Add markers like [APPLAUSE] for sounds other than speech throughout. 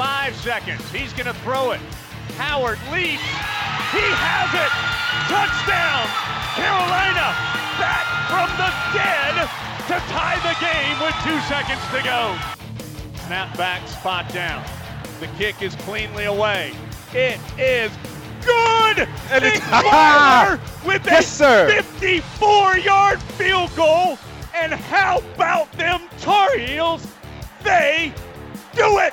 Five seconds. He's going to throw it. Howard leaps. He has it. Touchdown. Carolina back from the dead to tie the game with two seconds to go. Snap back, spot down. The kick is cleanly away. It is good. And Nick [LAUGHS] it's- Weiler ah! with Yes, a sir. 54-yard field goal. And how about them Tar Heels? They do it.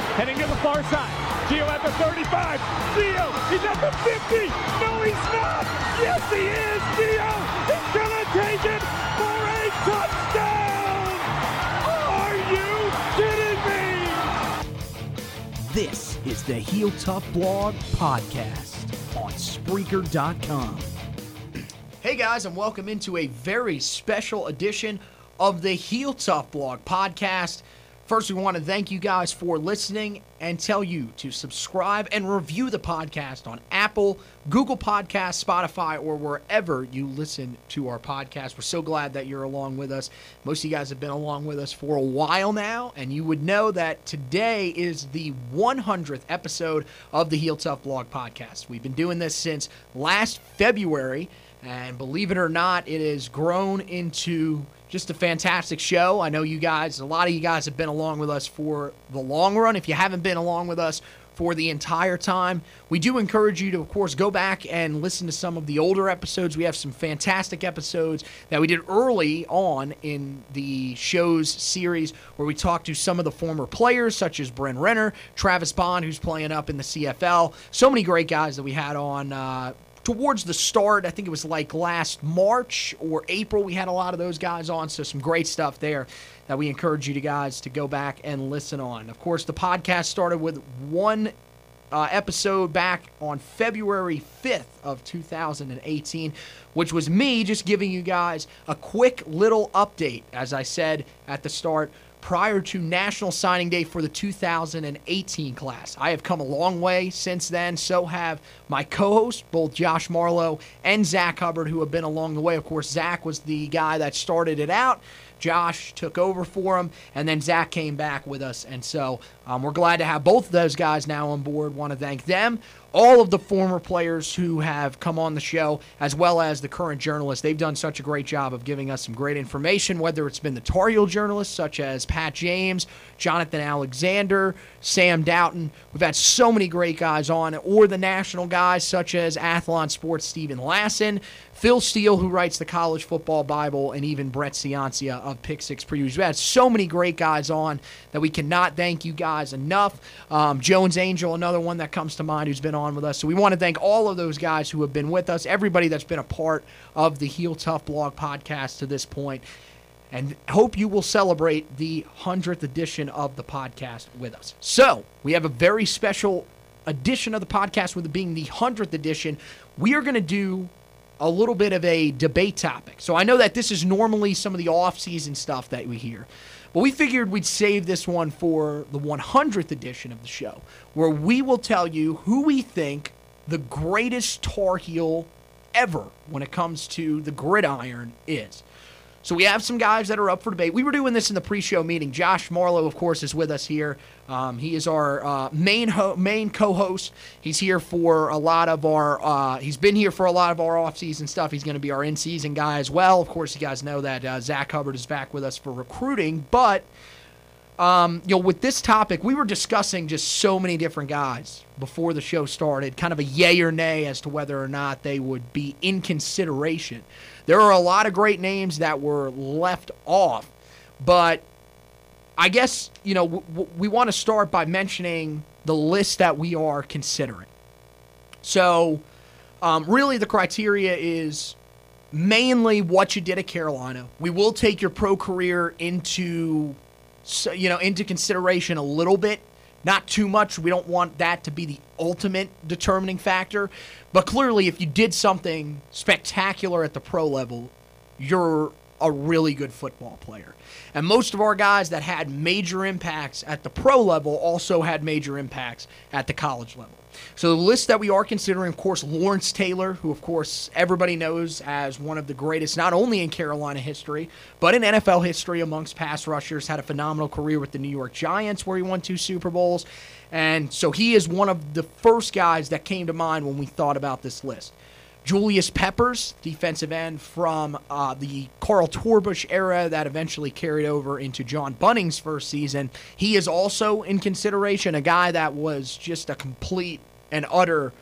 Heading to the far side. Gio at the 35. Gio, he's at the 50. No, he's not. Yes, he is. Gio is going to take it for a touchdown. Are you kidding me? This is the Heel Tough Blog Podcast on Spreaker.com. Hey guys, and welcome into a very special edition of the Heel Tough Blog Podcast. First, we want to thank you guys for listening and tell you to subscribe and review the podcast on Apple, Google Podcasts, Spotify, or wherever you listen to our podcast. We're so glad that you're along with us. Most of you guys have been along with us for a while now, and you would know that today is the 100th episode of the Heel Tough Blog Podcast. We've been doing this since last February, and believe it or not, it has grown into just a fantastic show. I know you guys, a lot of you guys have been along with us for the long run. If you haven't been along with us for the entire time, we do encourage you to, of course, go back and listen to some of the older episodes. We have some fantastic episodes that we did early on in the show's series where we talked to some of the former players, such as Bryn Renner, Travis Bond, who's playing up in the CFL. So many great guys that we had on. Uh, towards the start, I think it was like last March or April, we had a lot of those guys on. So some great stuff there that we encourage you to guys to go back and listen on. Of course, the podcast started with one uh, episode back on February 5th of 2018, which was me just giving you guys a quick little update, as I said at the start, prior to National Signing Day for the 2018 class. I have come a long way since then. So have my co-hosts, both Josh Marlowe and Zach Hubbard, who have been along the way. Of course, Zach was the guy that started it out. Josh took over for him, and then Zach came back with us. And so um, we're glad to have both of those guys now on board. Want to thank them, all of the former players who have come on the show, as well as the current journalists. They've done such a great job of giving us some great information, whether it's been the Tar Heel journalists such as Pat James, Jonathan Alexander, Sam Doughton. We've had so many great guys on, or the national guys such as Athlon Sports Steven Lassan, Phil Steele, who writes the College Football Bible, and even Brett Ciancia of Pick Six Previews. We've had so many great guys on that we cannot thank you guys enough. Um, Jones Angell, another one that comes to mind who's been on with us. So we want to thank all of those guys who have been with us, everybody that's been a part of the Heel Tough Blog podcast to this point, and hope you will celebrate the 100th edition of the podcast with us. So we have a very special edition of the podcast, with it being the 100th edition. We are going to do a little bit of a debate topic. So I know that this is normally some of the off-season stuff that we hear. But we figured we'd save this one for the 100th edition of the show, where we will tell you who we think the greatest Tar Heel ever when it comes to the gridiron is. So we have some guys that are up for debate. We were doing this in the pre-show meeting. Josh Marlowe, of course, is with us here. Um, he is our uh, main ho- main co-host. He's here for a lot of our. Uh, he's been here for a lot of our off-season stuff. He's going to be our in-season guy as well. Of course, you guys know that uh, Zach Hubbard is back with us for recruiting, but. Um, you know, with this topic, we were discussing just so many different guys before the show started, kind of a yay or nay as to whether or not they would be in consideration. There are a lot of great names that were left off, but I guess, you know, w- w- we want to start by mentioning the list that we are considering. So, um, really, the criteria is mainly what you did at Carolina. We will take your pro career into, you know, into consideration a little bit not too much. We don't want that to be the ultimate determining factor. But clearly, if you did something spectacular at the pro level, you're a really good football player. And most of our guys that had major impacts at the pro level also had major impacts at the college level. So the list that we are considering, of course, Lawrence Taylor, who of course everybody knows as one of the greatest, not only in Carolina history, but in NFL history amongst pass rushers, had a phenomenal career with the New York Giants where he won two Super Bowls. And so he is one of the first guys that came to mind when we thought about this list. Julius Peppers, defensive end from uh, the Carl Torbush era that eventually carried over into John Bunting's first season. He is also in consideration, a guy that was just a complete and utter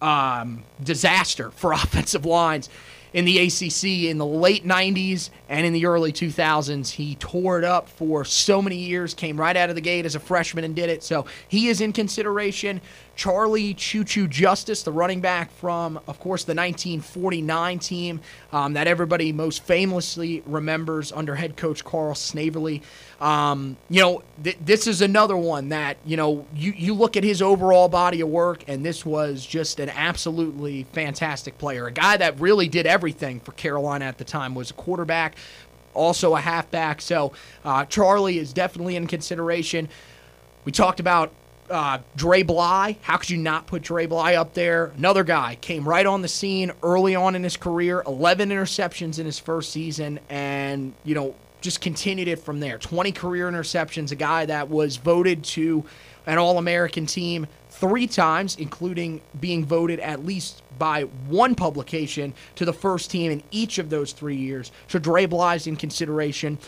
um, disaster for [LAUGHS] offensive lines in the ACC in the late 90s and in the early 2000s. He tore it up for so many years, came right out of the gate as a freshman and did it. So he is in consideration. Charlie Choo Choo Justice, the running back from, of course, the 1949 team um, that everybody most famously remembers under head coach Carl Snavely. Um, you know, th- this is another one that, you know, you, you look at his overall body of work, and this was just an absolutely fantastic player. A guy that really did everything for Carolina at the time, was a quarterback, also a halfback. So uh, Charlie is definitely in consideration. We talked about uh, Dre Bly. How could you not put Dre Bly up there? Another guy came right on the scene early on in his career, 11 interceptions in his first season, and, you know, just continued it from there. 20 career interceptions, a guy that was voted to an All American team three times, including being voted at least by one publication to the first team in each of those three years. So Dre Bly's in consideration.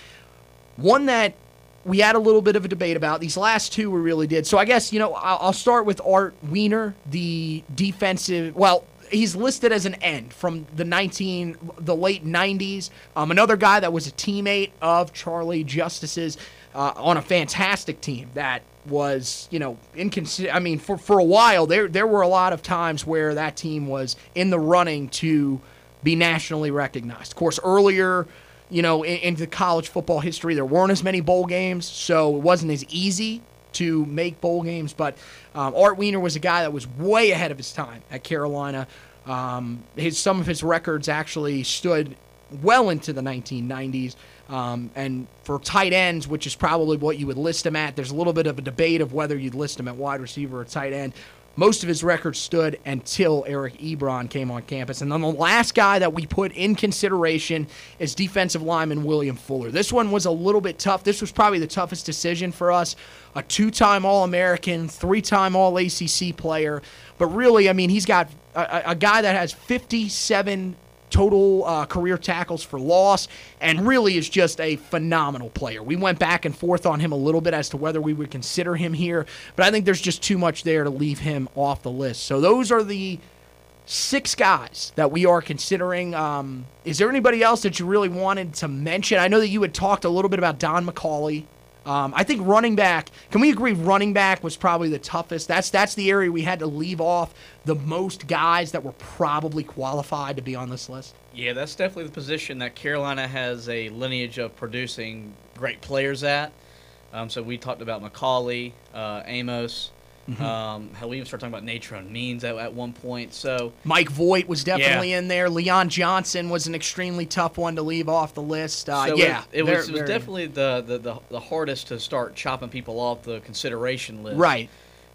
One that we had a little bit of a debate about. These last two we really did. So I guess, you know, I'll start with Art Weiner, the defensive, well, he's listed as an end from the 19 the late 90s um, another guy that was a teammate of charlie justice's uh, on a fantastic team that was you know incons- i mean for, for a while there there were a lot of times where that team was in the running to be nationally recognized of course earlier you know in, into college football history there weren't as many bowl games so it wasn't as easy to make bowl games. But um, Art Weiner was a guy that was way ahead of his time at Carolina. Um, his some of his records actually stood well into the 1990s. Um, and for tight ends, which is probably what you would list him at, there's a little bit of a debate of whether you'd list him at wide receiver or tight end. Most of his records stood until Eric Ebron came on campus. And then the last guy that we put in consideration is defensive lineman William Fuller. This one was a little bit tough. This was probably the toughest decision for us. A two time All American, three time All ACC player. But really, I mean, he's got a, a guy that has 57 total uh, career tackles for loss, and really is just a phenomenal player. We went back and forth on him a little bit as to whether we would consider him here, but I think there's just too much there to leave him off the list. So those are the six guys that we are considering. Um, is there anybody else that you really wanted to mention? I know that you had talked a little bit about Don McCauley. Um, I think running back. Can we agree running back was probably the toughest? That's that's the area we had to leave off the most guys that were probably qualified to be on this list. Yeah, that's definitely the position that Carolina has a lineage of producing great players at. Um, so we talked about McCauley, uh, Amos, Mm-hmm. Um, hell, we even started talking about Natrone Means at, at one point. So Mike Voight was definitely yeah. in there. Leon Johnson was an extremely tough one to leave off the list. Uh, so yeah, it, it was, it was definitely the, the, the, the, hardest to start chopping people off the consideration list. Right.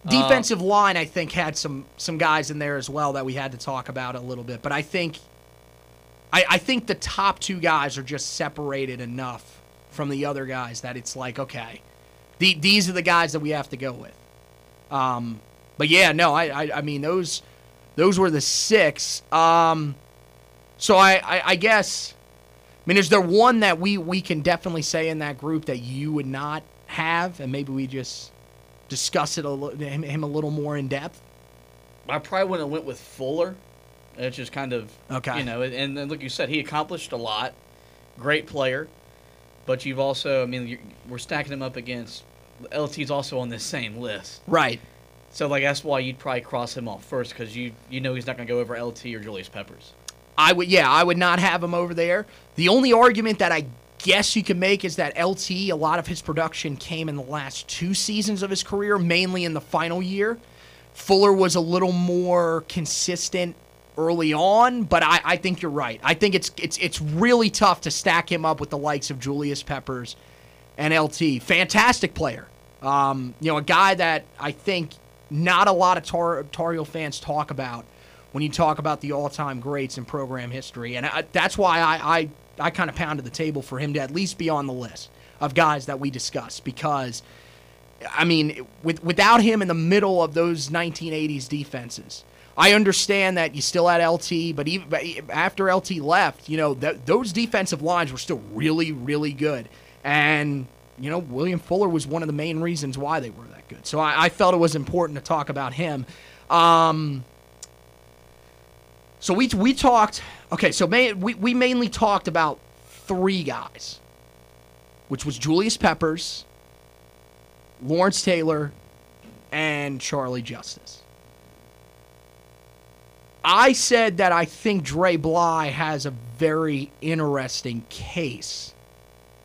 Defensive uh, line, I think, had some some guys in there as well that we had to talk about a little bit. But I think, I, I think the top two guys are just separated enough from the other guys that it's like, okay, the, these are the guys that we have to go with. Um, but yeah, no, I, I, I mean those those were the six. Um, so I, I, I guess, I mean, is there one that we we can definitely say in that group that you would not have, and maybe we just discuss it a little, him, him a little more in depth? I probably wouldn't have went with Fuller. It's just kind of okay, you know, and then like you said, he accomplished a lot. Great player, but you've also, I mean, we're stacking him up against LT's also on this same list. Right. So like that's why you'd probably cross him off first because you you know he's not gonna go over LT or Julius Peppers. I would yeah I would not have him over there. The only argument that I guess you can make is that LT, a lot of his production came in the last two seasons of his career, mainly in the final year. Fuller was a little more consistent early on, but I, I think you're right. I think it's it's it's really tough to stack him up with the likes of Julius Peppers and LT. Fantastic player. Um, you know, a guy that I think not a lot of Tar, Tar Heel fans talk about when you talk about the all-time greats in program history, and I, that's why I, I I kind of pounded the table for him to at least be on the list of guys that we discuss because, I mean, with, without him in the middle of those 1980s defenses, I understand that you still had LT, but even after LT left, you know, th- those defensive lines were still really, really good. And, you know, William Fuller was one of the main reasons why they were that good. So I, I felt it was important to talk about him. Um, so we, we talked Okay, so we, we mainly talked about three guys, which was Julius Peppers, Lawrence Taylor, and Charlie Justice. I said that I think Dre Bly has a very interesting case.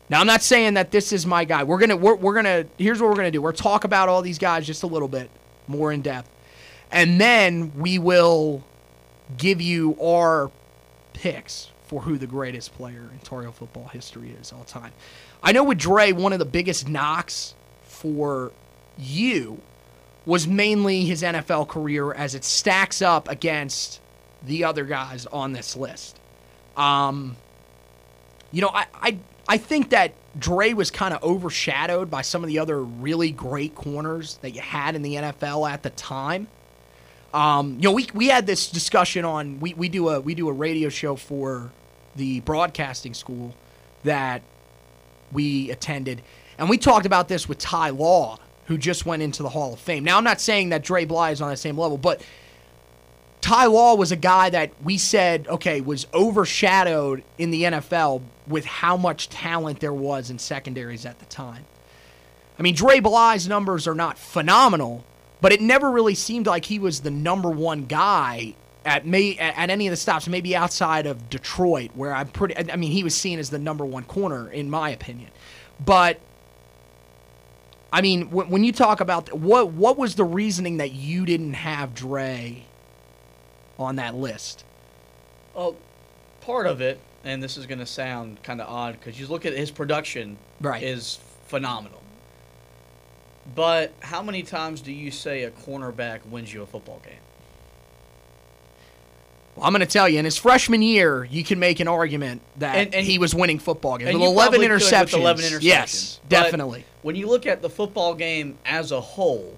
Now I'm not saying that this is my guy. We're gonna we're, we're gonna here's what we're gonna do. We're talk about all these guys just a little bit more in depth, and then we will give you our picks for who the greatest player in Tar Heel football history is all time. I know with Dre, one of the biggest knocks for you was mainly his NFL career as it stacks up against the other guys on this list. Um, you know, I, I I think that Dre was kind of overshadowed by some of the other really great corners that you had in the NFL at the time. Um, you know, we, we had this discussion on we, we do a we do a radio show for the broadcasting school that we attended, and we talked about this with Ty Law, who just went into the Hall of Fame. Now, I'm not saying that Dre Bly is on the same level, but Ty Law was a guy that we said, okay, was overshadowed in the NFL with how much talent there was in secondaries at the time. I mean, Dre Bly's numbers are not phenomenal, but it never really seemed like he was the number one guy at may at any of the stops, maybe outside of Detroit, where I'm pretty. I mean, he was seen as the number one corner in my opinion. But I mean, when you talk about what what was the reasoning that you didn't have Dre on that list? Well, part of it, and this is going to sound kind of odd because you look at his production, right. is phenomenal. But how many times do you say a cornerback wins you a football game? Well, I'm going to tell you, in his freshman year, you can make an argument that and, and he was winning football games with 11 interceptions. With 11 interceptions. Yes, definitely. when you look at the football game as a whole,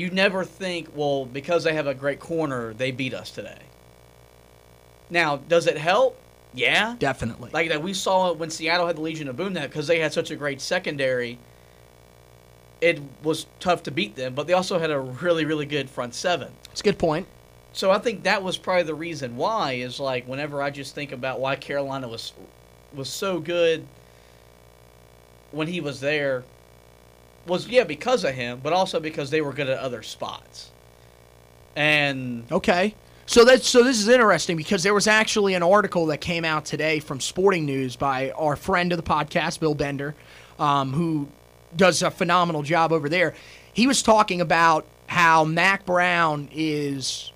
you never think, well, because they have a great corner, they beat us today. Now, does it help? Yeah, definitely. Like that, we saw it when Seattle had the Legion of Boom that because they had such a great secondary it was tough to beat them, but they also had a really, really good front seven. It's a good point. So I think that was probably the reason why is like whenever I just think about why Carolina was was so good when he was there was yeah because of him, but also because they were good at other spots. And okay, so that's so this is interesting because there was actually an article that came out today from Sporting News by our friend of the podcast, Bill Bender, um, who does a phenomenal job over there. He was talking about how Mack Brown is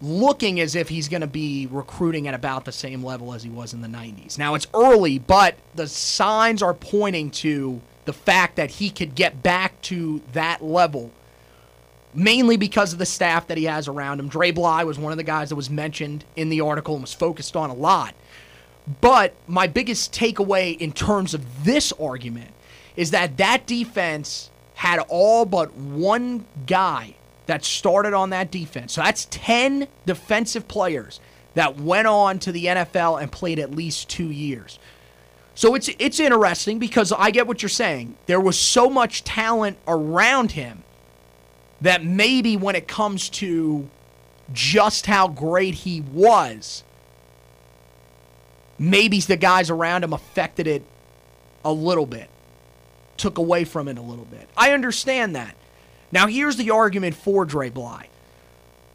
looking as if he's going to be recruiting at about the same level as he was in the 90s. Now, it's early, but the signs are pointing to the fact that he could get back to that level, mainly because of the staff that he has around him. Dre Bly was one of the guys that was mentioned in the article and was focused on a lot. But my biggest takeaway in terms of this argument is that that defense had all but one guy that started on that defense. So that's 10 defensive players that went on to the NFL and played at least 2 years. So it's it's interesting because I get what you're saying. There was so much talent around him that maybe when it comes to just how great he was, maybe the guys around him affected it a little bit took away from it a little bit. I understand that. Now, here's the argument for Dre Bly.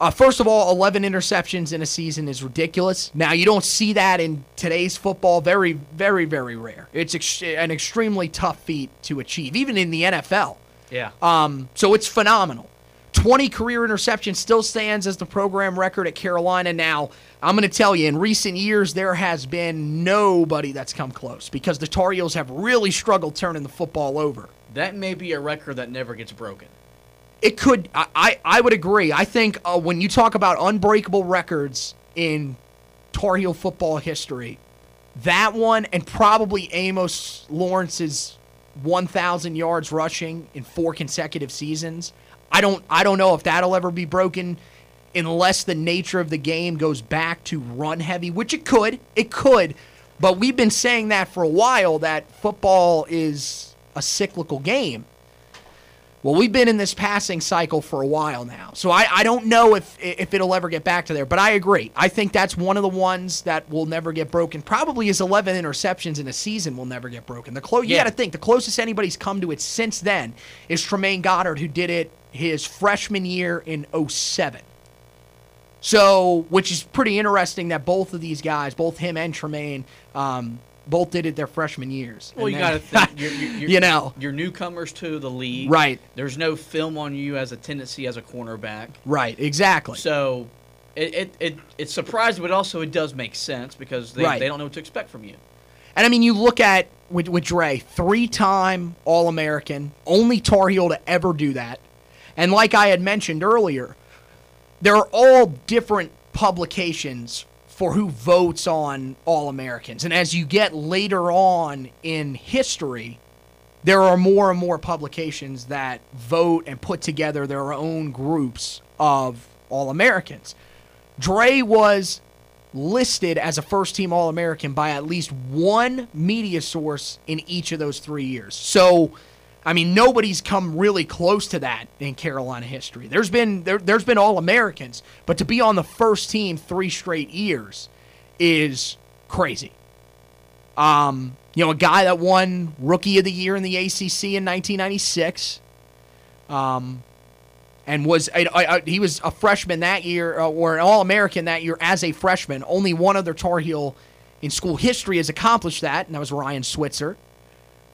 Uh, first of all, 11 interceptions in a season is ridiculous. Now, you don't see that in today's football. Very, very, very rare. It's ex- an extremely tough feat to achieve, even in the NFL. Yeah. Um, so it's phenomenal. 20 career interceptions still stands as the program record at Carolina. Now, I'm going to tell you, in recent years, there has been nobody that's come close because the Tar Heels have really struggled turning the football over. That may be a record that never gets broken. It could. I, I, would agree. I think uh, when you talk about unbreakable records in Tar Heel football history, that one and probably Amos Lawrence's 1,000 yards rushing in four consecutive seasons. I don't. I don't know if that'll ever be broken unless the nature of the game goes back to run heavy, which it could. It could. But we've been saying that for a while that football is a cyclical game. Well, we've been in this passing cycle for a while now. So I, I don't know if if it'll ever get back to there, but I agree. I think that's one of the ones that will never get broken. Probably his 11 interceptions in a season will never get broken. The clo- you got to think the closest anybody's come to it since then is Trimane Goddard who did it his freshman year in 07. So, which is pretty interesting that both of these guys, both him and Trimane, um, both did it their freshman years. Well, and you got to think, [LAUGHS] you're, you're, you know, you're newcomers to the league, right? There's no film on you as a tendency as a cornerback, right? Exactly. So, it it, it it's surprising, but also it does make sense because they, right. they don't know what to expect from you. And I mean, you look at with with Dre, three-time All-American, only Tar Heel to ever do that, and like I had mentioned earlier, there are all different publications for who votes on All Americans. And as you get later on in history, there are more and more publications that vote and put together their own groups of All Americans. Dre was listed as a first team All American by at least one media source in each of those three years. So I mean, nobody's come really close to that in Carolina history. There's been there, there's been all Americans, but to be on the first team three straight years is crazy. Um, you know, a guy that won Rookie of the Year in the ACC in 1996, um, and was a, a, he was a freshman that year uh, or an All American that year as a freshman. Only one other Tar Heel in school history has accomplished that, and that was Ryan Switzer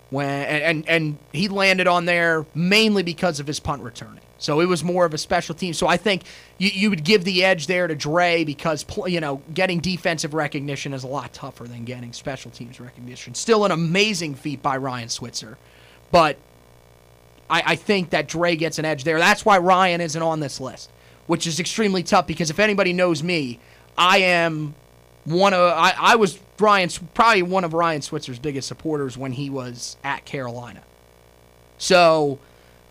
when and and he landed on there mainly because of his punt returning. So it was more of a special team. So I think you, you would give the edge there to Dre because you know getting defensive recognition is a lot tougher than getting special teams recognition. Still an amazing feat by Ryan Switzer, but I, I think that Dre gets an edge there. That's why Ryan isn't on this list, which is extremely tough because if anybody knows me, I am one of I, I was Ryan's probably one of Ryan Switzer's biggest supporters when he was at Carolina. So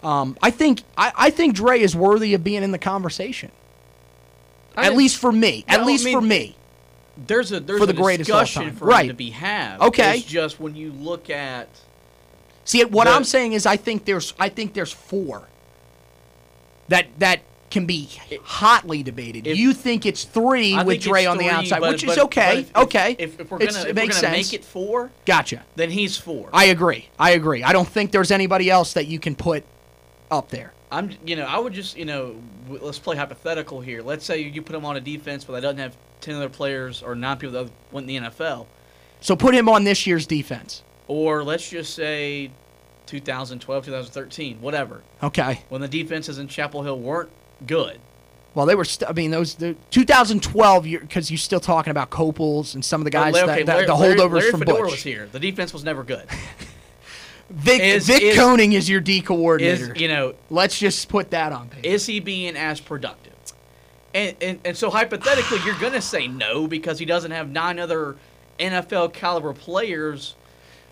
um, I think I, I, think Dre is worthy of being in the conversation. I at least for me. at least I mean, for me. There's a there's for the greatest discussion for right. to be had. Okay. It's just when you look at See what the, I'm saying is I think there's I think there's four that that can be hotly debated. If, you think it's three I with Dre on the outside, but, which but, is okay. If, okay. If, if we're gonna, it makes sense. make it four, gotcha. Then he's four. I agree. I agree. I don't think there's anybody else that you can put up there. I'm, you know, I would just, you know, let's play hypothetical here. Let's say you put him on a defense, but that doesn't have ten other players or nine people that went in the NFL. So put him on this year's defense. Or let's just say 2012, 2013, whatever. Okay. When the defenses in Chapel Hill weren't good. Well, they were. St- I mean, those the 2012 because you're still talking about Coples and some of the guys well, okay, that, Larry, the holdovers Larry from Fedora Butch. was here. The defense was never good. [LAUGHS] Vic, is, Vic is, Koenning is your D coordinator. Is, you know, let's just put that on paper. Is he being as productive? And and, and so hypothetically, you're going to say no because he doesn't have nine other NFL caliber players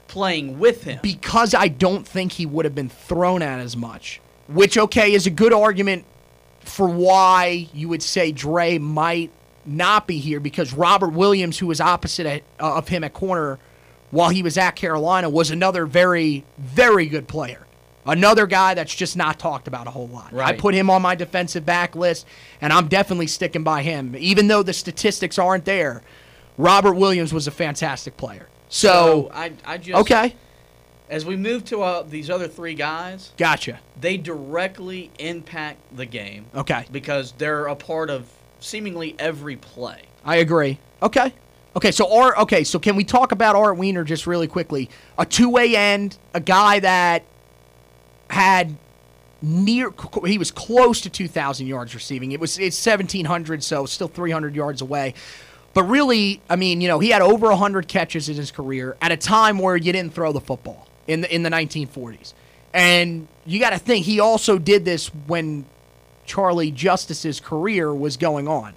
playing with him. Because I don't think he would have been thrown at as much. Which okay is a good argument for why you would say Dre might not be here because Robert Williams, who was opposite uh, of him at corner while he was at Carolina, was another very, very good player. Another guy that's just not talked about a whole lot. Right. I put him on my defensive back list, and I'm definitely sticking by him. Even though the statistics aren't there, Robert Williams was a fantastic player. So, so I, I just okay. As we move to uh, these other three guys, gotcha. They directly impact the game. Okay. Because they're a part of seemingly every play. I agree. Okay. Okay, so Art. Okay, so can we talk about Art Weiner just really quickly? A two-way end, a guy that had near. He was close to 2,000 yards receiving. It was it's 1,700, so still 300 yards away. But really, I mean, you know, he had over 100 catches in his career at a time where you didn't throw the football in the in the 1940s. And you got to think he also did this when Charlie Justice's career was going on.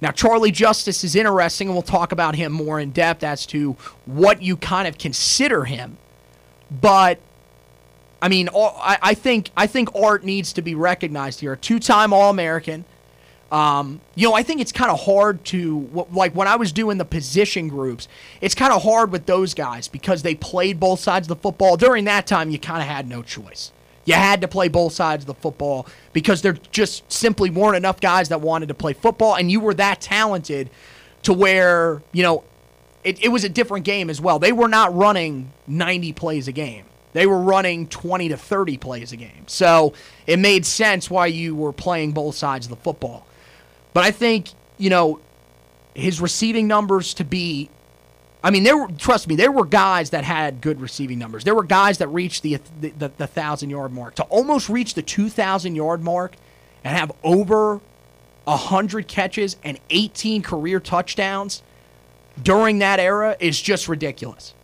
Now, Charlie Justice is interesting, and we'll talk about him more in depth as to what you kind of consider him. But I mean, I think I think Art needs to be recognized here. A two-time All-American. Um, you know, I think it's kind of hard to like when I was doing the position groups. It's kind of hard with those guys because they played both sides of the football. During that time, you kind of had no choice. You had to play both sides of the football because there just simply weren't enough guys that wanted to play football, and you were that talented to where, you know, it, it was a different game as well. They were not running 90 plays a game. They were running 20 to 30 plays a game. So it made sense why you were playing both sides of the football. But I think, you know, his receiving numbers to be I mean, there were trust me, there were guys that had good receiving numbers. There were guys that reached the the, the, the thousand yard mark. To almost reach the two thousand yard mark and have over hundred catches and eighteen career touchdowns during that era is just ridiculous.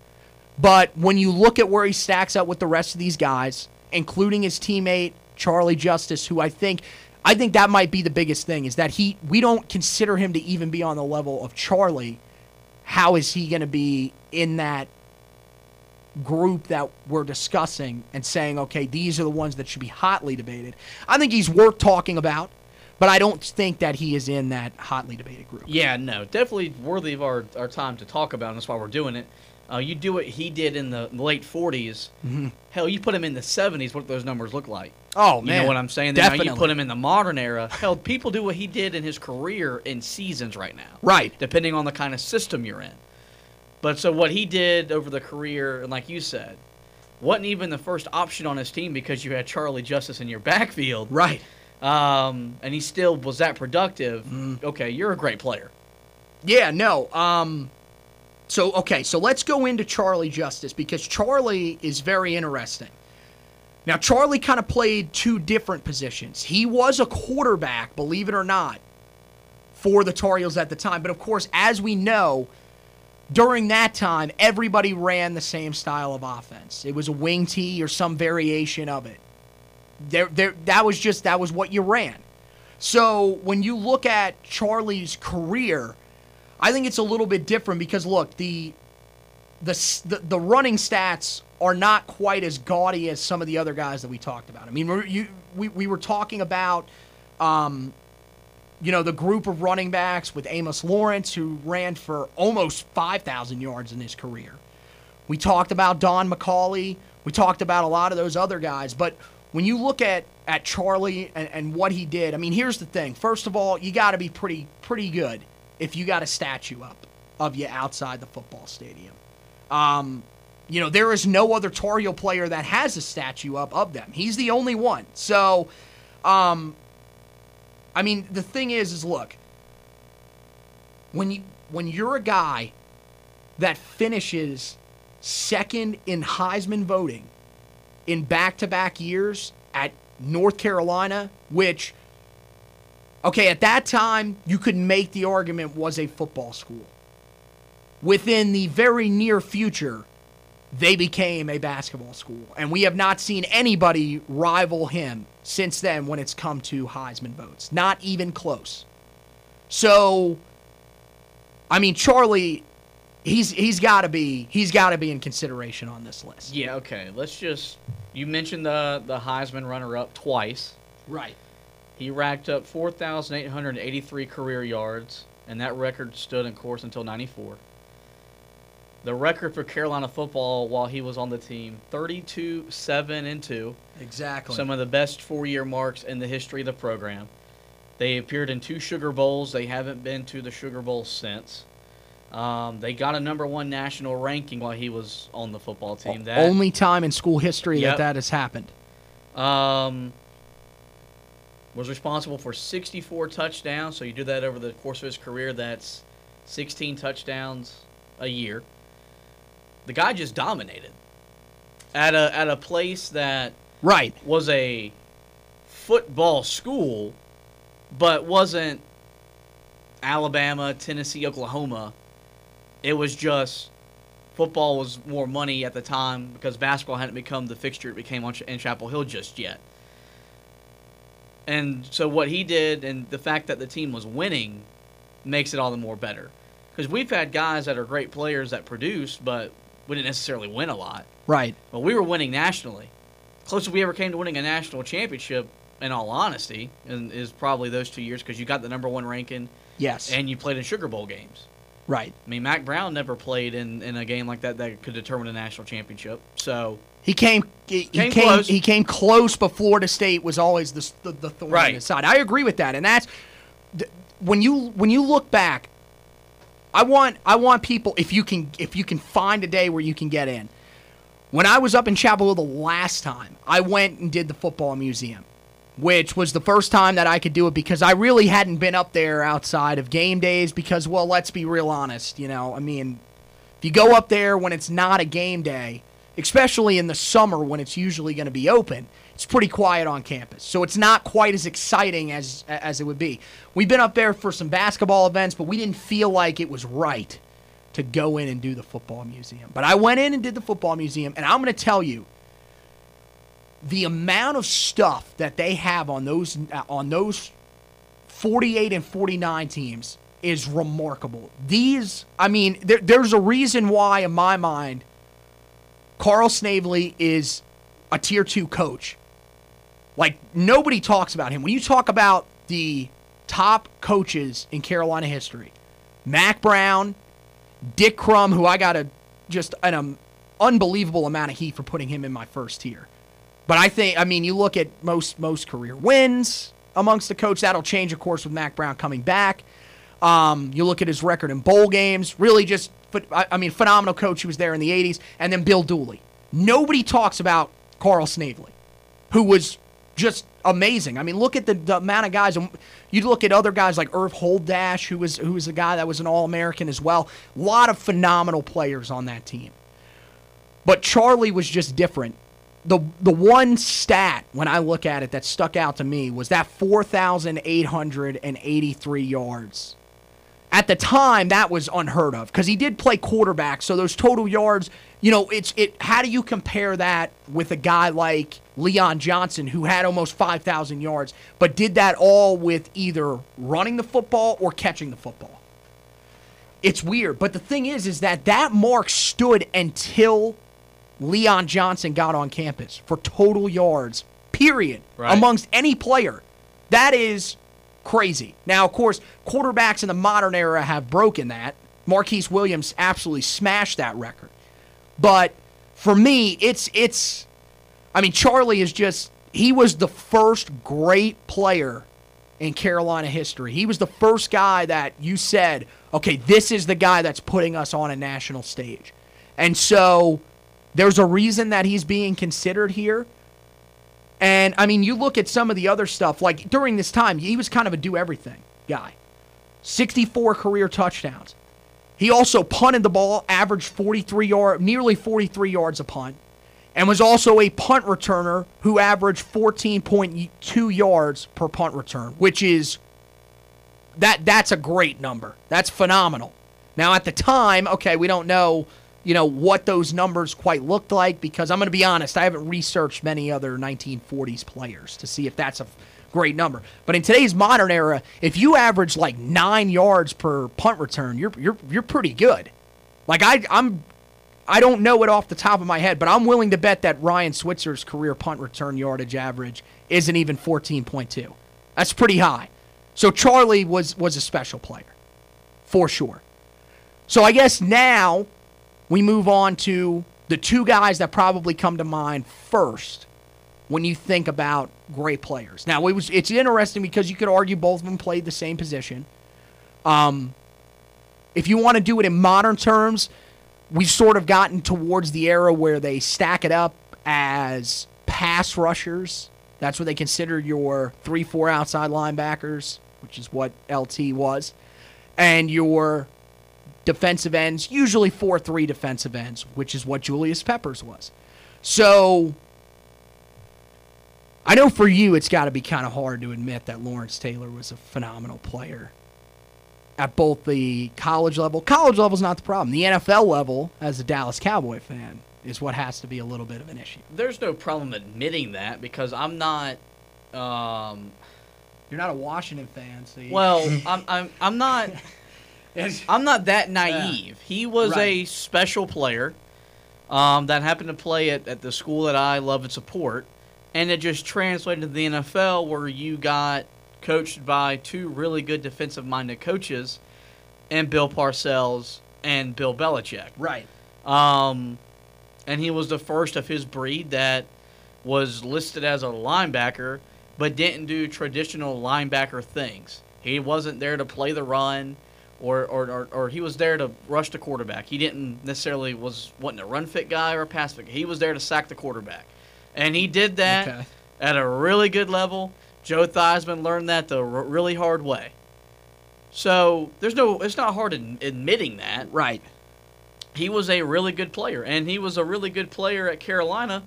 But when you look at where he stacks up with the rest of these guys, including his teammate Charlie Justice, who I think I think that might be the biggest thing is that he we don't consider him to even be on the level of Charlie how is he going to be in that group that we're discussing and saying, okay, these are the ones that should be hotly debated? I think he's worth talking about, but I don't think that he is in that hotly debated group. Yeah, no, definitely worthy of our, our time to talk about, and that's why we're doing it. Uh, you do what he did in the late 40s. Mm-hmm. Hell, you put him in the 70s, what do those numbers look like. Oh, man. You know what I'm saying? Definitely. Now you put him in the modern era. Hell, people do what he did in his career in seasons right now. Right. Depending on the kind of system you're in. But so what he did over the career, and like you said, wasn't even the first option on his team because you had Charlie Justice in your [LAUGHS] backfield. Right. Um, and he still was that productive. Mm. Okay, you're a great player. Yeah, no. Um, so, okay, so let's go into Charlie Justice because Charlie is very interesting. Now, Charlie kind of played two different positions. He was a quarterback, believe it or not, for the Tar Heels at the time. But of course, as we know, during that time, everybody ran the same style of offense. It was a wing tee or some variation of it. There, there, that was just that was what you ran. So when you look at Charlie's career, I think it's a little bit different because look, the the the, running stats are not quite as gaudy as some of the other guys that we talked about. I mean, you, we we were talking about, um, you know, the group of running backs with Amos Lawrence who ran for almost five thousand yards in his career. We talked about Don McCauley. We talked about a lot of those other guys, but when you look at at Charlie and, and what he did, I mean, here's the thing. First of all, you got to be pretty pretty good if you got a statue up of you outside the football stadium. Um, you know, there is no other Tar player that has a statue up of them. He's the only one. So, um, I mean, the thing is, is look, when you when you're a guy that finishes second in Heisman voting in back-to-back years at North Carolina, which Okay, at that time, you could make the argument was a football school. Within the very near future, they became a basketball school. And we have not seen anybody rival him since then when it's come to Heisman votes. Not even close. So, I mean, Charlie, he's he's got to be he's got to be in consideration on this list. Yeah. Okay. Let's just you mentioned the the Heisman runner up twice. Right. He racked up 4,883 career yards, and that record stood in course until 94. The record for Carolina football while he was on the team 32 7 and 2. Exactly. Some of the best four year marks in the history of the program. They appeared in two Sugar Bowls. They haven't been to the Sugar Bowl since. Um, they got a number one national ranking while he was on the football team. That only time in school history yep. that that has happened. Um, was responsible for 64 touchdowns. So you do that over the course of his career. That's 16 touchdowns a year. The guy just dominated at a at a place that right was a football school, but wasn't Alabama, Tennessee, Oklahoma. It was just football was more money at the time because basketball hadn't become the fixture it became on in Chapel Hill just yet. And so what he did, and the fact that the team was winning, makes it all the more better. Because we've had guys that are great players that produce, but we didn't necessarily win a lot. Right. But we were winning nationally. Closest we ever came to winning a national championship, in all honesty, is probably those two years because you got the number one ranking. Yes. And you played in Sugar Bowl games. Right. I mean, Mack Brown never played in, in a game like that that could determine a national championship. So he came he, came, came close. he came close, but Florida State was always the the, the thorn right. in his side. I agree with that, and that's when you when you look back. I want I want people if you can if you can find a day where you can get in. When I was up in Chapel Hill the last time, I went and did the football museum which was the first time that I could do it because I really hadn't been up there outside of game days because, well, let's be real honest, you know, I mean, if you go up there when it's not a game day, especially in the summer when it's usually going to be open, it's pretty quiet on campus. So it's not quite as exciting as as it would be. We've been up there for some basketball events, but we didn't feel like it was right to go in and do the football museum. But I went in and did the football museum, and I'm going to tell you the amount of stuff that they have on those uh, on those 48 and 49 teams is remarkable. These, I mean, there, there's a reason why, in my mind, Carl Snavely is a tier two coach. Like nobody talks about him. When you talk about the top coaches in Carolina history, Mack Brown, Dick Crum, who I got a just an um, unbelievable amount of heat for putting him in my first tier. But I think, I mean, you look at most most career wins amongst the coach. That'll change, of course, with Mack Brown coming back. Um, you look at his record in bowl games. Really, just I mean, phenomenal coach. He was there in the '80s, and then Bill Dooley. Nobody talks about Carl Snavely, who was just amazing. I mean, look at the, the amount of guys. You look at other guys like Irv Holdash, who was who was a guy that was an All American as well. A lot of phenomenal players on that team. But Charlie was just different the the one stat when I look at it that stuck out to me was that 4,883 yards. At the time, that was unheard of because he did play quarterback. So those total yards, you know, it's it. How do you compare that with a guy like Leon Johnson who had almost 5,000 yards, but did that all with either running the football or catching the football? It's weird, but the thing is, is that that mark stood until Leon Johnson got on campus for total yards, period, right. amongst any player. That is crazy. Now, of course, quarterbacks in the modern era have broken that. Marquise Williams absolutely smashed that record. But for me, it's it's I mean, Charlie is just he was the first great player in Carolina history. He was the first guy that you said, okay, this is the guy that's putting us on a national stage. And so there's a reason that he's being considered here. And I mean, you look at some of the other stuff, like during this time, he was kind of a do everything guy. 64 career touchdowns. He also punted the ball, averaged 43 yard, nearly 43 yards a punt, and was also a punt returner who averaged 14.2 yards per punt return, which is that that's a great number. That's phenomenal. Now at the time, okay, we don't know you know, what those numbers quite looked like because I'm going to be honest, I haven't researched many other 1940s players to see if that's a great number. But in today's modern era, if you average like 9 yards per punt return, you're you're you're pretty good. Like I I'm I don't know it off the top of my head, but I'm willing to bet that Ryan Switzer's career punt return yardage average isn't even 14.2. That's pretty high. So Charlie was was a special player. For sure. So I guess now we move on to the two guys that probably come to mind first when you think about great players. Now, it was it's interesting because you could argue both of them played the same position. Um, If you want to do it in modern terms, we've sort of gotten towards the era where they stack it up as pass rushers. That's what they consider your 3 4 outside linebackers, which is what LT was, and your defensive ends, usually 4 3 defensive ends, which is what Julius Peppers was. So I know for you it's got to be kind of hard to admit that Lawrence Taylor was a phenomenal player at both the college level. College level is not the problem. The NFL level, as a Dallas Cowboy fan, is what has to be a little bit of an issue. There's no problem admitting that because I'm not. Um, You're not a Washington fan, so you... well, [LAUGHS] I'm, I'm I'm not. [LAUGHS] I'm not that naive. Yeah. He was right. a special player um, that happened to play at, at the school that I love and support, and it just translated to the NFL where you got coached by two really good defensive minded coaches and Bill Parcells and Bill Belichick. Right. Um, and he was the first of his breed that was listed as a linebacker but didn't do traditional linebacker things. He wasn't there to play the run or, or, or, or, he was there to rush the quarterback. He didn't necessarily was wasn't a run fit guy or a pass fit. Guy. He was there to sack the quarterback, and he did that okay. at a really good level. Joe Theismann learned that the r- really hard way. So there's no, it's not hard in admitting that. Right. He was a really good player, and he was a really good player at Carolina.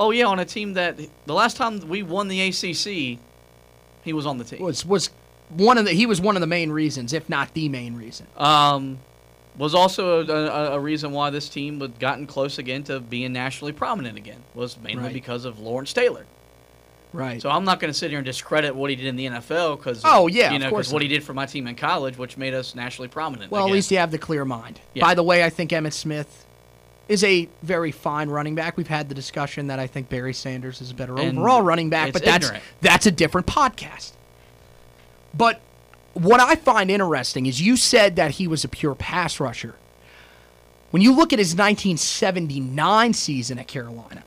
Oh yeah, on a team that the last time we won the ACC, he was on the team. Was was one of the he was one of the main reasons, if not the main reason. Um, was also a, a, a reason why this team had gotten close again to being nationally prominent again. Was mainly right. because of Lawrence Taylor. Right. So I'm not going to sit here and discredit what he did in the NFL because oh yeah, you know because what he did for my team in college, which made us nationally prominent. Well, again. at least you have the clear mind. Yeah. By the way, I think Emmitt Smith is a very fine running back. We've had the discussion that I think Barry Sanders is a better and overall running back, but that's ignorant. that's a different podcast. But what I find interesting is you said that he was a pure pass rusher. When you look at his 1979 season at Carolina,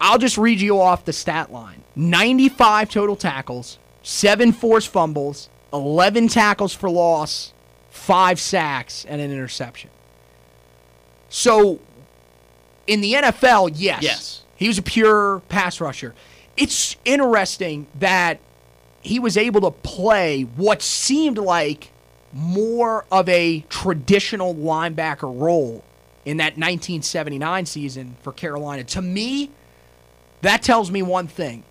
I'll just read you off the stat line 95 total tackles, 7 forced fumbles, 11 tackles for loss, 5 sacks, and an interception. So, in the NFL, yes. Yes. He was a pure pass rusher. It's interesting that he was able to play what seemed like more of a traditional linebacker role in that 1979 season for Carolina. To me, that tells me one thing.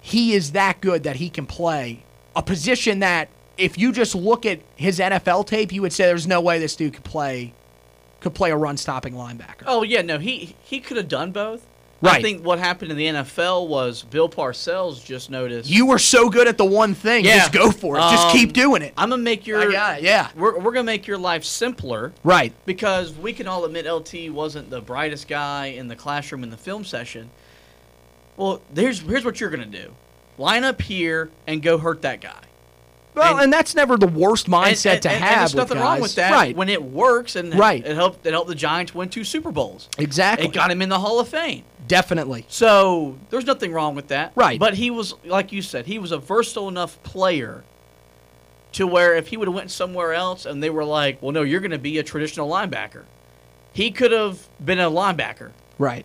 He is that good that he can play a position that if you just look at his NFL tape, you would say there's no way this dude could play could play a run stopping linebacker. Oh yeah, no, he he could have done both. Right. I think what happened in the NFL was Bill Parcells just noticed you were so good at the one thing. Yeah. Just go for it. Um, just keep doing it. I'm gonna make your yeah yeah. We're, we're gonna make your life simpler. Right. Because we can all admit LT wasn't the brightest guy in the classroom in the film session. Well, here's here's what you're gonna do: line up here and go hurt that guy. Well, and, and, that's never the worst mindset and, and, to have. And there's nothing wrong with that right. when it works and right. it helped it helped the Giants win two Super Bowls. Exactly. It got him in the Hall of Fame. Definitely. So there's nothing wrong with that. Right. But he was like you said, he was a versatile enough player to where if he would have went somewhere else and they were like, Well no, you're gonna be a traditional linebacker, he could have been a linebacker. Right.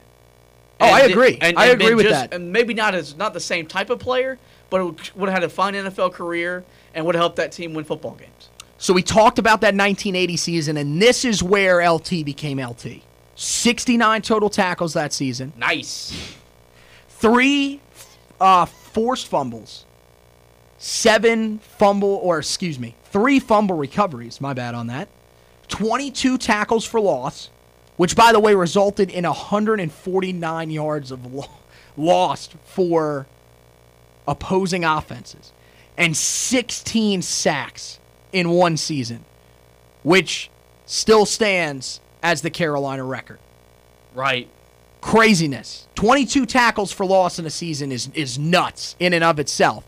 Oh, I agree. And, I agree with just, that. And maybe not as not the same type of player, but would have had a fine NFL career and would helped that team win football games. So we talked about that 1980 season, and this is where LT became LT. 69 total tackles that season. Nice. Three uh, forced fumbles. Seven fumble, or excuse me, three fumble recoveries. My bad on that. 22 tackles for loss, which, by the way, resulted in 149 yards of lo- lost for opposing offenses and 16 sacks in one season, which still stands as the Carolina record. Right. Craziness. 22 tackles for loss in a season is, is nuts in and of itself.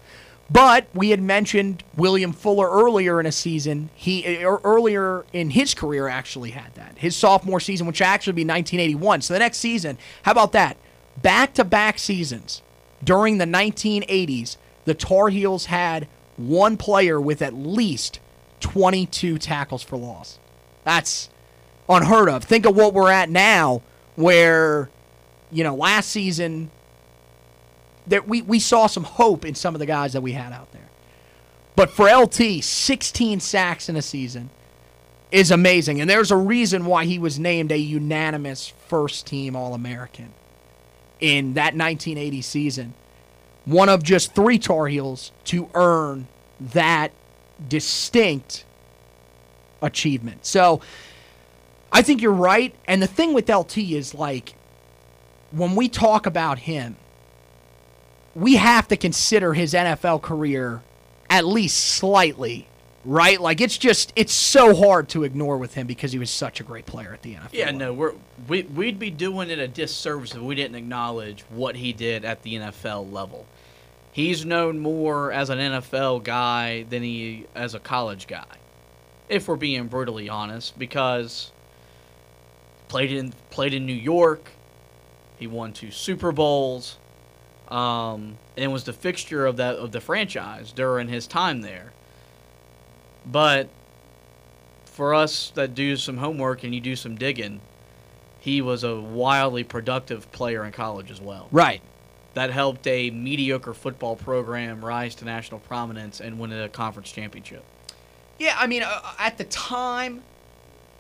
But we had mentioned William Fuller earlier in a season. He er, earlier in his career actually had that. His sophomore season, which actually be 1981. So the next season, how about that? Back-to-back seasons during the 1980s, the Tar Heels had one player with at least 22 tackles for loss. That's unheard of. Think of what we're at now, where, you know, last season that we, we saw some hope in some of the guys that we had out there. But for LT, 16 sacks in a season is amazing. And there's a reason why he was named a unanimous first team All American in that 1980 season. One of just three Tar Heels to earn that distinct achievement. So I think you're right. And the thing with LT is like, when we talk about him, we have to consider his NFL career at least slightly, right? Like it's just it's so hard to ignore with him because he was such a great player at the NFL. Yeah, no, we're we, we'd be doing it a disservice if we didn't acknowledge what he did at the NFL level. He's known more as an NFL guy than he as a college guy, if we're being brutally honest, because played in played in New York, he won two Super Bowls um, and was the fixture of that of the franchise during his time there. But for us that do some homework and you do some digging, he was a wildly productive player in college as well. Right. That helped a mediocre football program rise to national prominence and win a conference championship. Yeah, I mean, uh, at the time,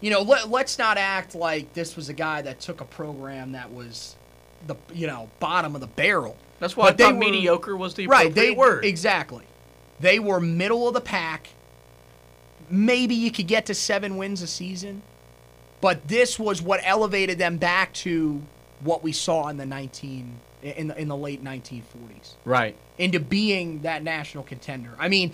you know, let, let's not act like this was a guy that took a program that was the you know bottom of the barrel. That's why but I thought were, mediocre was the right, they, word. Exactly. They were middle of the pack. Maybe you could get to seven wins a season, but this was what elevated them back to what we saw in the nineteen in the, in the late 1940s. Right. Into being that national contender. I mean,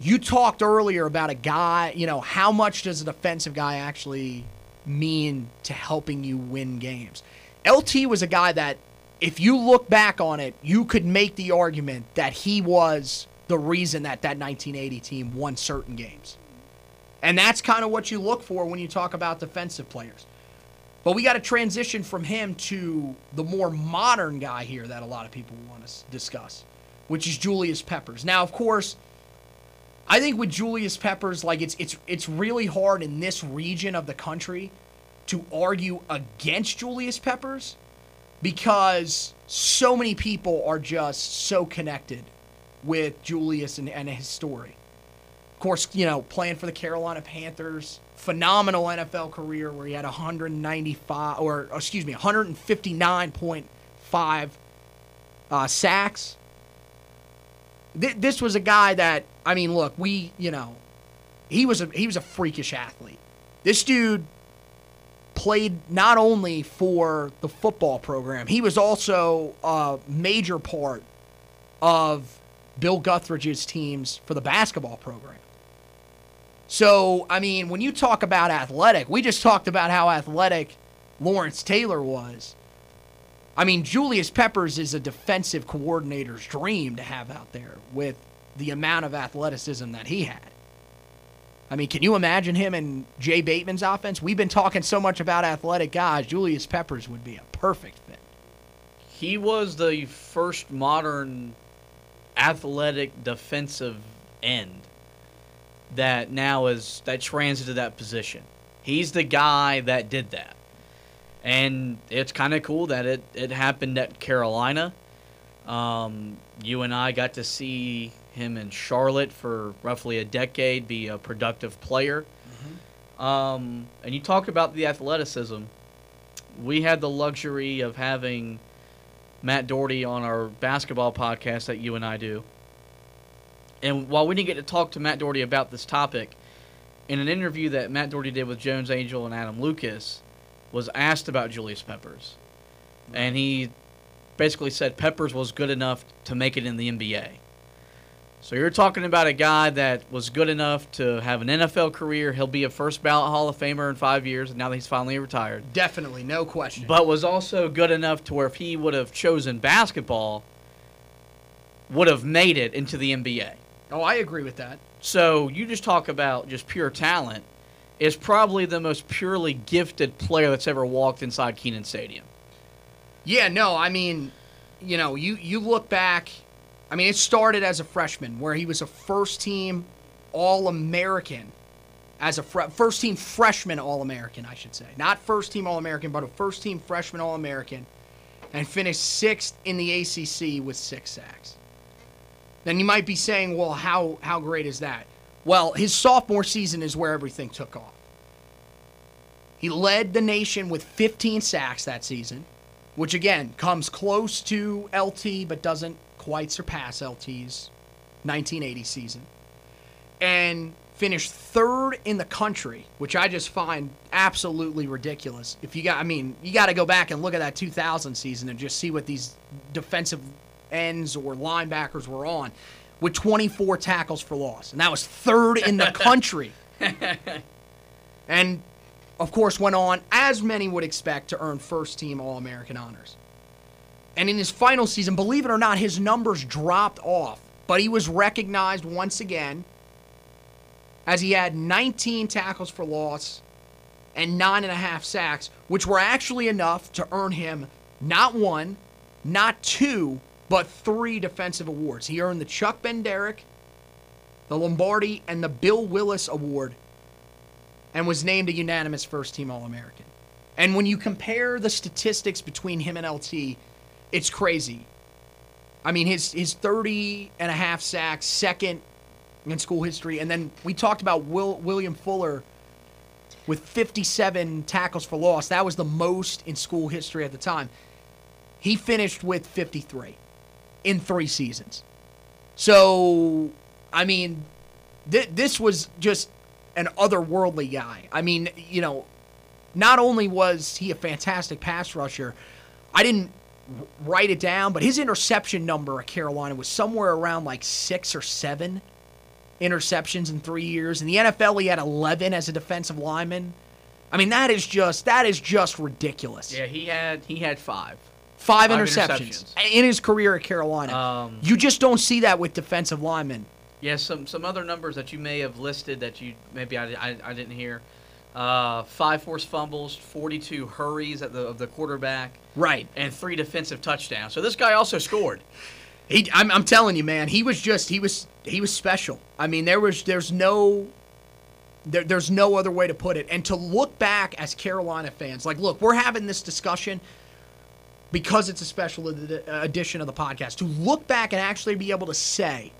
you talked earlier about a guy, you know, how much does a defensive guy actually mean to helping you win games? LT was a guy that if you look back on it, you could make the argument that he was the reason that that 1980 team won certain games. And that's kind of what you look for when you talk about defensive players. But we got to transition from him to the more modern guy here that a lot of people want to discuss, which is Julius Peppers. Now, of course, I think with Julius Peppers, like it's it's it's really hard in this region of the country to argue against Julius Peppers because so many people are just so connected with Julius and, and his story. Of course, you know, playing for the Carolina Panthers, phenomenal NFL career where he had 195 or excuse me, 159.5 uh, sacks. Th- this was a guy that I mean, look, we you know, he was a he was a freakish athlete. This dude played not only for the football program, he was also a major part of Bill Guthridge's teams for the basketball program. So, I mean, when you talk about athletic, we just talked about how athletic Lawrence Taylor was. I mean, Julius Peppers is a defensive coordinator's dream to have out there with the amount of athleticism that he had. I mean, can you imagine him in Jay Bateman's offense? We've been talking so much about athletic guys. Julius Peppers would be a perfect fit. He was the first modern athletic defensive end that now is that transited that position. He's the guy that did that. And it's kind of cool that it, it happened at Carolina. Um, you and I got to see him in Charlotte for roughly a decade, be a productive player. Mm-hmm. Um, and you talk about the athleticism. We had the luxury of having Matt Doherty on our basketball podcast that you and I do. And while we didn't get to talk to Matt Doherty about this topic, in an interview that Matt Doherty did with Jones Angell and Adam Lucas, was asked about Julius Peppers. And he basically said Peppers was good enough to make it in the NBA. So you're talking about a guy that was good enough to have an NFL career. He'll be a first ballot Hall of Famer in five years, and now that he's finally retired. Definitely, no question. But was also good enough to where if he would have chosen basketball, would have made it into the NBA. Oh, I agree with that. So you just talk about just pure talent. Is probably the most purely gifted player that's ever walked inside Kenan Stadium. Yeah, no, I mean, you know, you you look back I mean, it started as a freshman where he was a first team All American as a first team freshman All American, I should say. Not first team All American, but a first team freshman All American, and finished sixth in the ACC with six sacks. Then you might be saying, well, how, how great is that? Well, his sophomore season is where everything took off. He led the nation with 15 sacks that season, which again comes close to LT but doesn't quite surpass LT's 1980 season. And finished third in the country, which I just find absolutely ridiculous. If you got, I mean, you got to go back and look at that 2000 season and just see what these defensive ends or linebackers were on with 24 tackles for loss. And that was third in the country. [LAUGHS] and of course, went on, as many would expect, to earn first team All American honors. And in his final season, believe it or not, his numbers dropped off, but he was recognized once again as he had 19 tackles for loss and nine and a half sacks, which were actually enough to earn him not one, not two, but three defensive awards. He earned the Chuck Bednarik, the Lombardi, and the Bill Willis Award, and was named a unanimous first team All American. And when you compare the statistics between him and LT, it's crazy. I mean, his, his 30 and a half sacks, second in school history. And then we talked about Will, William Fuller with 57 tackles for loss. That was the most in school history at the time. He finished with 53 in three seasons. So, I mean, th- this was just an otherworldly guy. I mean, you know, not only was he a fantastic pass rusher, I didn't write it down, but his interception number at Carolina was somewhere around like six or seven interceptions in three years. In the NFL, he had 11 as a defensive lineman. I mean, that is just that is just ridiculous. Yeah, he had he had five. Five, five interceptions. interceptions. in his career at Carolina. Um, you just don't see that with defensive linemen. Yeah, some some other numbers that you may have listed that you maybe I, I, I didn't hear. Uh, five forced fumbles, 42 hurries at the of the quarterback, right, and three defensive touchdowns. So this guy also scored. [LAUGHS] He, I'm, I'm telling you, man, he was just he was he was special. I mean, there was there's no there, there's no other way to put it. And to look back as Carolina fans, like, look, we're having this discussion because it's a special edition of the podcast. To look back and actually be able to say,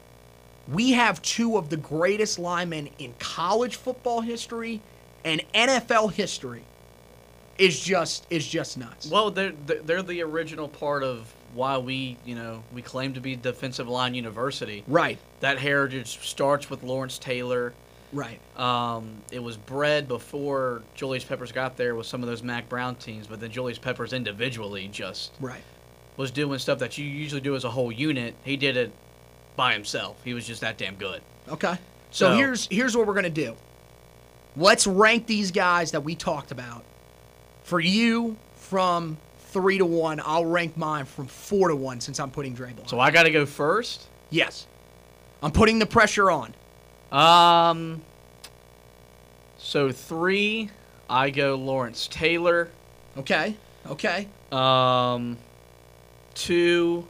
we have two of the greatest linemen in college football history and NFL history is just is just nuts. Well, they're they're the original part of why we, you know, we claim to be defensive line university. Right. That heritage starts with Lawrence Taylor. Right. Um, it was bred before Julius Peppers got there with some of those Mack Brown teams, but then Julius Peppers individually just right was doing stuff that you usually do as a whole unit. He did it by himself. He was just that damn good. Okay. So, so here's here's what we're gonna do. Let's rank these guys that we talked about. For you, from three to one. I'll rank mine from four to one since I'm putting Dre Bly. So I got to go first. Yes, I'm putting the pressure on. Um. So three, I go Lawrence Taylor. Okay. Okay. Um. Two,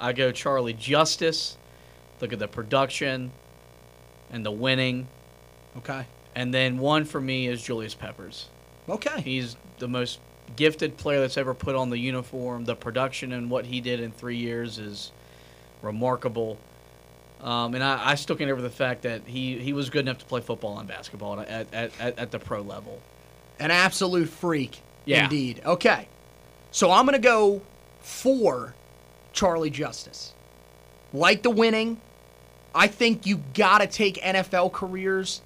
I go Charlie Justice. Look at the production and the winning. Okay. And then one for me is Julius Peppers. Okay. He's the most gifted player that's ever put on the uniform. The production and what he did in three years is remarkable. Um, and I, I, still can't over the fact that he, he was good enough to play football and basketball at, at, at, at the pro level. An absolute freak, yeah. indeed. Okay. So I'm going to go for Charlie Justice. Like the winning, I think you got to take NFL careers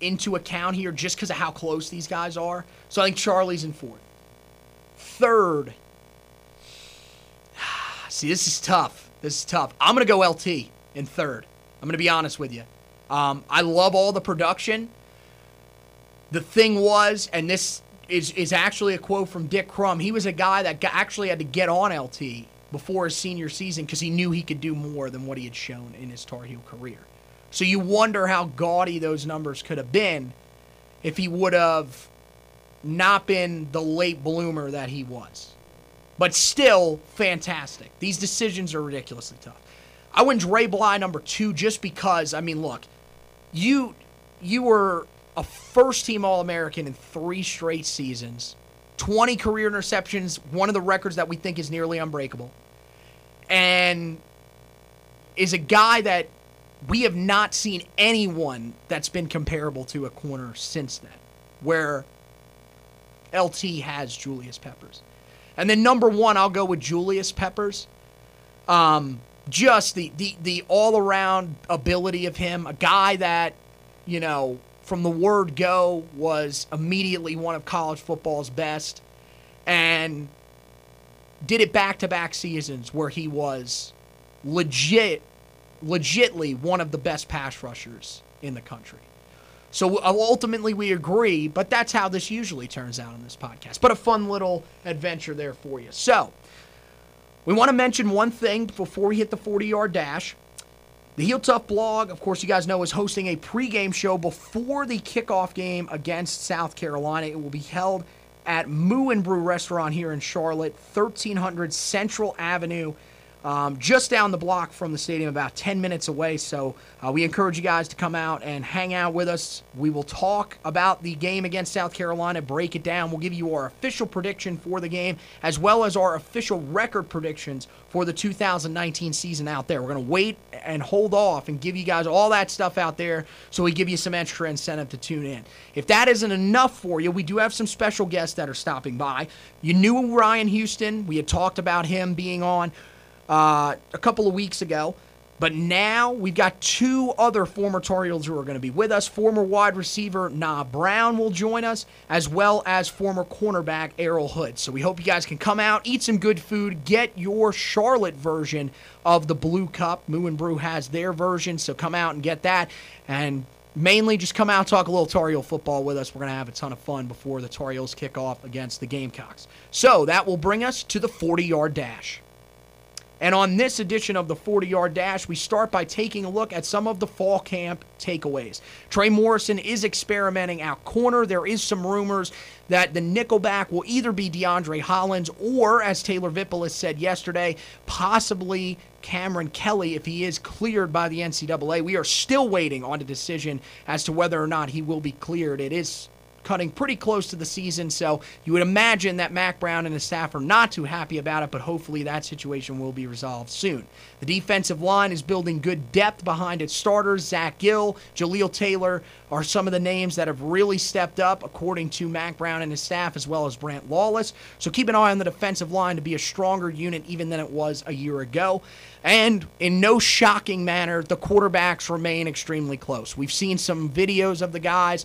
into account here just because of how close these guys are. So I think Charlie's in fourth. Third, [SIGHS] see, this is tough. This is tough. I'm going to go LT in third. I'm going to be honest with you. Um, I love all the production. The thing was, and this is, is actually a quote from Dick Crum, he was a guy that actually had to get on LT before his senior season because he knew he could do more than what he had shown in his Tar Heel career. So you wonder how gaudy those numbers could have been if he would have not been the late bloomer that he was. But still fantastic. These decisions are ridiculously tough. I went Dre Bly number two just because, I mean, look, you you were a first team All American in three straight seasons, 20 career interceptions, one of the records that we think is nearly unbreakable, and is a guy that we have not seen anyone that's been comparable to a corner since then, where LT has Julius Peppers. And then number one, I'll go with Julius Peppers. Um, just the the the all around ability of him, a guy that, you know, from the word go was immediately one of college football's best and did it back to back seasons where he was legit legitly one of the best pass rushers in the country. So uh, ultimately, we agree, but that's how this usually turns out in this podcast. But a fun little adventure there for you. So, we want to mention one thing before we hit the 40 yard dash. The Heel Tough blog, of course, you guys know, is hosting a pregame show before the kickoff game against South Carolina. It will be held at Moo and Brew Restaurant here in Charlotte, 1300 Central Avenue um, just down the block from the stadium, about 10 minutes away. So uh, we encourage you guys to come out and hang out with us. We will talk about the game against South Carolina, break it down. We'll give you our official prediction for the game, as well as our official record predictions for the 2019 season out there. We're going to wait and hold off and give you guys all that stuff out there so we give you some extra incentive to tune in. If that isn't enough for you, we do have some special guests that are stopping by. You knew Ryan Houston. We had talked about him being on uh, a couple of weeks ago. But now we've got two other former Tar who are going to be with us. Former wide receiver Nah Brown will join us, as well as former cornerback Errol Hood. So we hope you guys can come out, eat some good food, get your Charlotte version of the Blue Cup. Moo and Brew has their version, so come out and get that. And mainly just come out talk a little Tar football with us. We're going to have a ton of fun before the Tar kick off against the Gamecocks. So that will bring us to the 40 yard dash. And on this edition of the 40 yard dash, we start by taking a look at some of the fall camp takeaways. Trey Morrison is experimenting out corner. There is some rumors that the nickelback will either be DeAndre Hollins or, as Taylor Vippolis said yesterday, possibly Cameron Kelly if he is cleared by the NCAA. We are still waiting on a decision as to whether or not he will be cleared. It is cutting pretty close to the season. So you would imagine that Mack Brown and his staff are not too happy about it, but hopefully that situation will be resolved soon. The defensive line is building good depth behind its starters. Zach Gill, Jaleel Taylor are some of the names that have really stepped up, according to Mack Brown and his staff, as well as Brant Lawless. So keep an eye on the defensive line to be a stronger unit even than it was a year ago. And in no shocking manner, the quarterbacks remain extremely close. We've seen some videos of the guys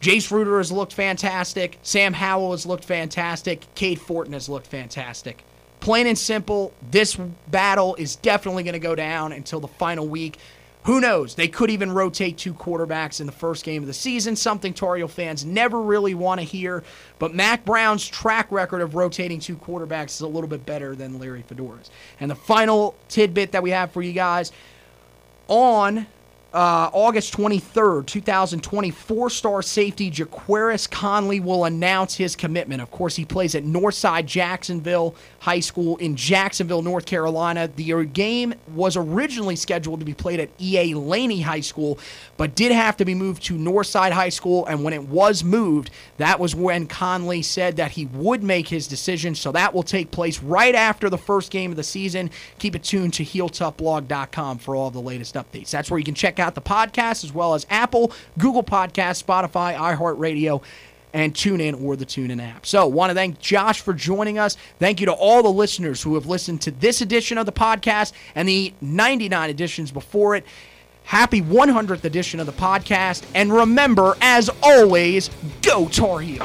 Jace Ruder has looked fantastic. Sam Howell has looked fantastic. Cade Fortin has looked fantastic. Plain and simple, this battle is definitely going to go down until the final week. Who knows? They could even rotate two quarterbacks in the first game of the season, something Tar Heel fans never really want to hear. But Mack Brown's track record of rotating two quarterbacks is a little bit better than Larry Fedora's. And the final tidbit that we have for you guys on uh, August 23rd, 2020, four star safety Jaquaris Conley will announce his commitment. Of course, he plays at Northside Jacksonville High School in Jacksonville, North Carolina. The game was originally scheduled to be played at E.A. Laney High School, but did have to be moved to Northside High School. And when it was moved, that was when Conley said that he would make his decision. So that will take place right after the first game of the season. Keep it tuned to HeelToughBlog.com for all the latest updates. That's where you can check out the podcast as well as Apple, Google Podcasts, Spotify, iHeartRadio, and TuneIn or the TuneIn app. So, want to thank Josh for joining us. Thank you to all the listeners who have listened to this edition of the podcast and the 99 editions before it. Happy 100th edition of the podcast. And remember, as always, go Tar Heels.